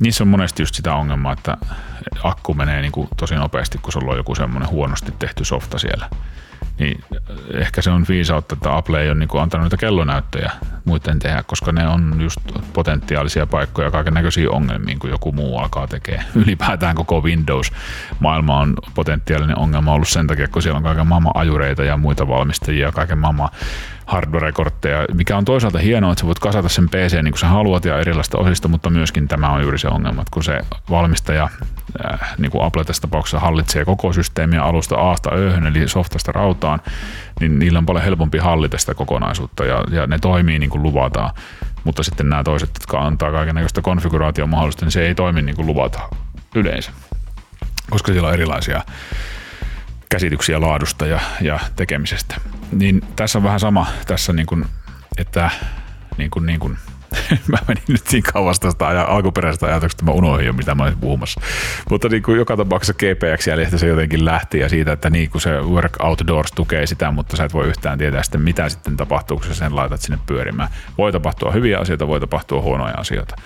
niissä on monesti just sitä ongelmaa, että akku menee niin kuin tosi nopeasti, kun sulla on joku semmoinen huonosti tehty softa siellä niin ehkä se on viisautta, että Apple ei ole niin antanut niitä kellonäyttöjä muiden tehdä, koska ne on just potentiaalisia paikkoja kaiken näköisiä ongelmiin, kun joku muu alkaa tekemään. Ylipäätään koko Windows-maailma on potentiaalinen ongelma ollut sen takia, kun siellä on kaiken maailman ajureita ja muita valmistajia, kaiken maailman hardware-kortteja, mikä on toisaalta hienoa, että sä voit kasata sen PC niin kuin sä haluat ja erilaista osista, mutta myöskin tämä on juuri se ongelma, että kun se valmistaja, äh, niin kuin Apple tässä tapauksessa hallitsee koko systeemiä alusta Aasta Öhön, eli softasta rautaan, niin niillä on paljon helpompi hallita sitä kokonaisuutta ja, ja ne toimii niin kuin luvataan. Mutta sitten nämä toiset, jotka antaa kaikenlaista konfiguraation mahdollista, niin se ei toimi niin kuin luvataan yleensä, koska siellä on erilaisia käsityksiä laadusta ja, ja tekemisestä. Niin tässä on vähän sama tässä, niin kuin, että niin kuin, niin kuin, mä menin nyt siinä kauas tästä aja, alkuperäisestä ajatuksesta, että mä unohdin jo, mitä mä olin puhumassa. Mutta niin kuin joka tapauksessa GPX-jäljestä se jotenkin lähti ja siitä, että niin kuin se Work Outdoors tukee sitä, mutta sä et voi yhtään tietää sitten, mitä sitten tapahtuu, kun sä sen laitat sinne pyörimään. Voi tapahtua hyviä asioita, voi tapahtua huonoja asioita.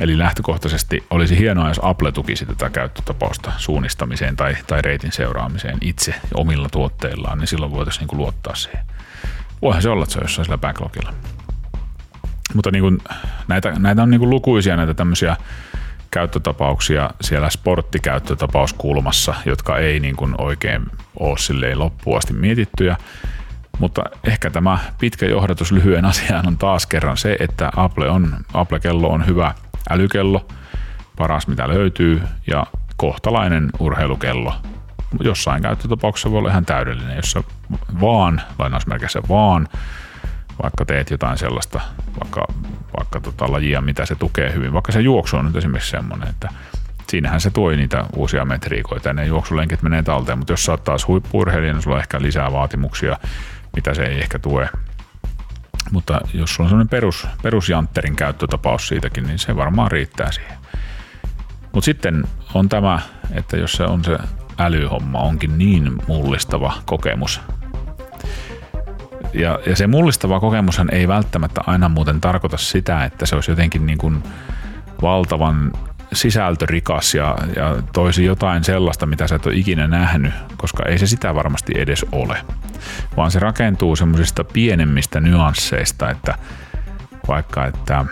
Eli lähtökohtaisesti olisi hienoa, jos Apple tukisi tätä käyttötapausta suunnistamiseen tai, tai reitin seuraamiseen itse omilla tuotteillaan, niin silloin voitaisiin niin kuin luottaa siihen. Voihan se olla, että se on jossain sillä backlogilla. Mutta niin kuin, näitä, näitä on niin kuin lukuisia näitä tämmöisiä käyttötapauksia siellä sporttikäyttötapauskulmassa, jotka ei niin kuin oikein ole silleen loppuun asti mietittyjä. Mutta ehkä tämä pitkä johdatus lyhyen asiaan on taas kerran se, että Apple, on, Apple-kello on hyvä – älykello, paras mitä löytyy, ja kohtalainen urheilukello. Jossain käyttötapauksessa voi olla ihan täydellinen, jossa vaan, lainausmerkeissä vaan, vaikka teet jotain sellaista, vaikka, vaikka tota lajia, mitä se tukee hyvin. Vaikka se juoksu on nyt esimerkiksi semmoinen, että siinähän se tuo niitä uusia metriikoita ja ne juoksulenkit menee talteen, mutta jos sä oot taas huippuurheilija, niin sulla on ehkä lisää vaatimuksia, mitä se ei ehkä tue mutta jos sulla on sellainen perus, perusjantterin käyttötapaus siitäkin, niin se varmaan riittää siihen. Mutta sitten on tämä, että jos se on se älyhomma, onkin niin mullistava kokemus. Ja, ja se mullistava kokemushan ei välttämättä aina muuten tarkoita sitä, että se olisi jotenkin niin kuin valtavan sisältörikas ja, ja toisi jotain sellaista, mitä sä et ole ikinä nähnyt, koska ei se sitä varmasti edes ole. Vaan se rakentuu semmoisista pienemmistä nyansseista, että vaikka että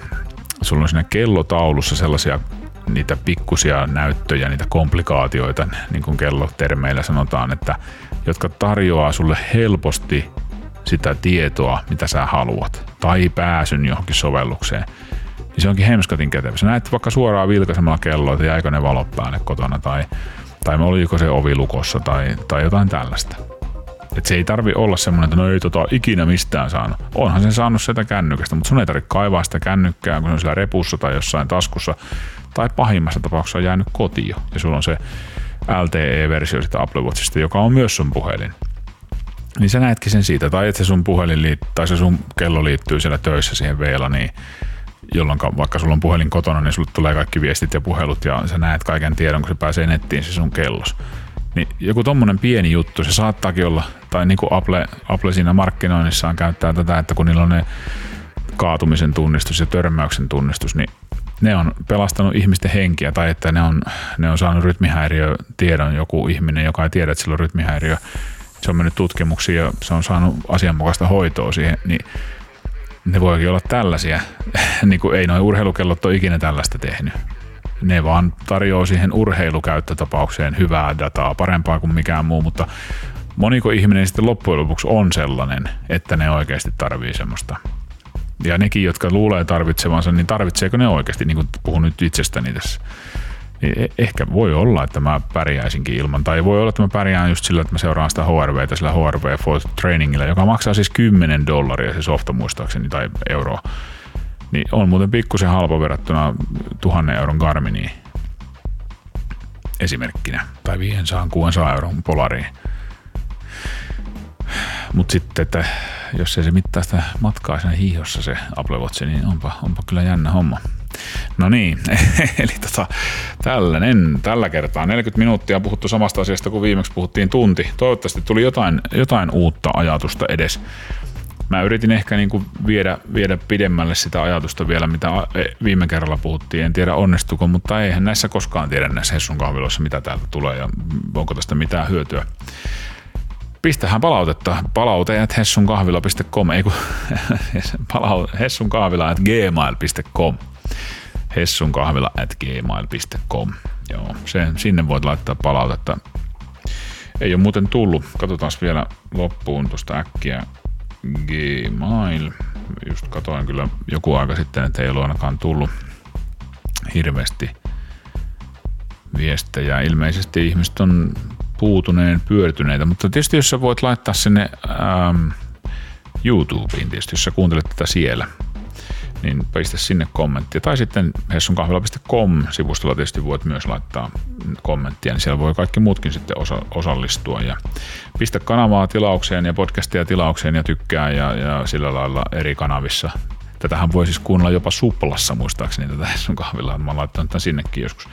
sulla on siinä kellotaulussa sellaisia niitä pikkusia näyttöjä, niitä komplikaatioita, niin kuin kellotermeillä sanotaan, että jotka tarjoaa sulle helposti sitä tietoa, mitä sä haluat, tai pääsyn johonkin sovellukseen niin se onkin hemskatin kätevä. Sä näet vaikka suoraan vilkaisemalla kelloa, että jäikö ne valot päälle kotona tai, tai oliko se ovi lukossa tai, tai jotain tällaista. Et se ei tarvi olla semmoinen, että no ei tota ikinä mistään saanut. Onhan sen saanut sieltä kännykästä, mutta sun ei tarvitse kaivaa sitä kännykkää, kun se on siellä repussa tai jossain taskussa. Tai pahimmassa tapauksessa on jäänyt kotiin ja sulla on se LTE-versio sitä Apple Watchista, joka on myös sun puhelin. Niin sä näetkin sen siitä, tai että se sun puhelin liit- tai se sun kello liittyy siellä töissä siihen veela, niin jolloin vaikka sulla on puhelin kotona, niin sulle tulee kaikki viestit ja puhelut ja sä näet kaiken tiedon, kun se pääsee nettiin se sun kellos. Niin joku tommonen pieni juttu, se saattaakin olla, tai niin kuin Apple, Apple siinä markkinoinnissaan käyttää tätä, että kun niillä on ne kaatumisen tunnistus ja törmäyksen tunnistus, niin ne on pelastanut ihmisten henkiä tai että ne on, ne on saanut rytmihäiriö tiedon joku ihminen, joka ei tiedä, että sillä on rytmihäiriö. Se on mennyt tutkimuksiin ja se on saanut asianmukaista hoitoa siihen, niin ne voikin olla tällaisia. niin kuin ei noin urheilukellot ole ikinä tällaista tehnyt. Ne vaan tarjoaa siihen urheilukäyttötapaukseen hyvää dataa, parempaa kuin mikään muu, mutta moniko ihminen sitten loppujen lopuksi on sellainen, että ne oikeasti tarvii semmoista ja nekin, jotka luulee tarvitsevansa, niin tarvitseeko ne oikeasti, niin kuin puhun nyt itsestäni tässä. E- ehkä voi olla, että mä pärjäisinkin ilman, tai voi olla, että mä pärjään just sillä, että mä seuraan sitä HRVtä sillä HRV for Trainingilla, joka maksaa siis 10 dollaria se softa muistaakseni, tai euroa. Niin on muuten pikkusen halpa verrattuna tuhannen euron Garminiin esimerkkinä, tai 500-600 euron Polariin. Mutta sitten, että jos ei se mittaa sitä matkaa siinä hiihossa se Apple Watch, niin onpa, onpa kyllä jännä homma. No niin, eli tota, tällainen, tällä kertaa 40 minuuttia puhuttu samasta asiasta kuin viimeksi puhuttiin tunti. Toivottavasti tuli jotain, jotain uutta ajatusta edes. Mä yritin ehkä niin kuin viedä, viedä pidemmälle sitä ajatusta vielä, mitä e, viime kerralla puhuttiin. En tiedä onnistuko, mutta eihän näissä koskaan tiedä näissä Hessun kahviloissa, mitä täältä tulee ja onko tästä mitään hyötyä pistähän palautetta. Palauteet hessunkahvila.com, ei kun hessunkahvila at gmail.com. Hessunkahvila gmail.com. Joo, se, sinne voit laittaa palautetta. Ei ole muuten tullut. Katsotaan vielä loppuun tuosta äkkiä Gmail. Just katoin kyllä joku aika sitten, että ei ole ainakaan tullut hirveästi viestejä. Ilmeisesti ihmiset on puutuneen pyörtyneitä, mutta tietysti jos sä voit laittaa sinne ähm, YouTubeen tietysti, jos sä kuuntelet tätä siellä, niin pistä sinne kommenttia. Tai sitten hessunkahvila.com sivustolla tietysti voit myös laittaa kommenttia, niin siellä voi kaikki muutkin sitten osa- osallistua. Ja pistä kanavaa tilaukseen ja podcastia tilaukseen ja tykkää ja, ja sillä lailla eri kanavissa Tätähän voi siis kuunnella jopa suplassa muistaakseni tätä sun kahvilla. Mä oon laittanut tämän sinnekin joskus.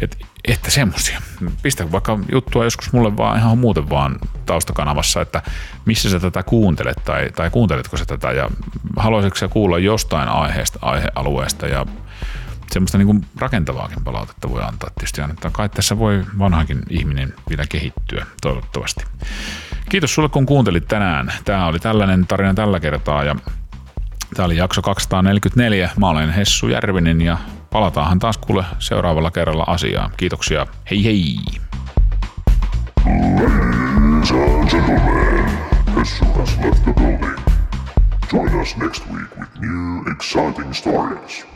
Et, että semmosia. Pistä vaikka juttua joskus mulle vaan ihan muuten vaan taustakanavassa, että missä sä tätä kuuntelet tai, tai kuunteletko sä tätä ja haluaisitko sä kuulla jostain aiheesta, aihealueesta ja semmoista niin rakentavaakin palautetta voi antaa tietysti että Kai tässä voi vanhakin ihminen vielä kehittyä, toivottavasti. Kiitos sulle, kun kuuntelit tänään. Tämä oli tällainen tarina tällä kertaa ja Tämä oli jakso 244. Mä olen Hessu Järvinen ja palataanhan taas kuule seuraavalla kerralla asiaan. Kiitoksia. Hei hei! Ladies and gentlemen, Hessu has left the building. Join us next week with new exciting stories.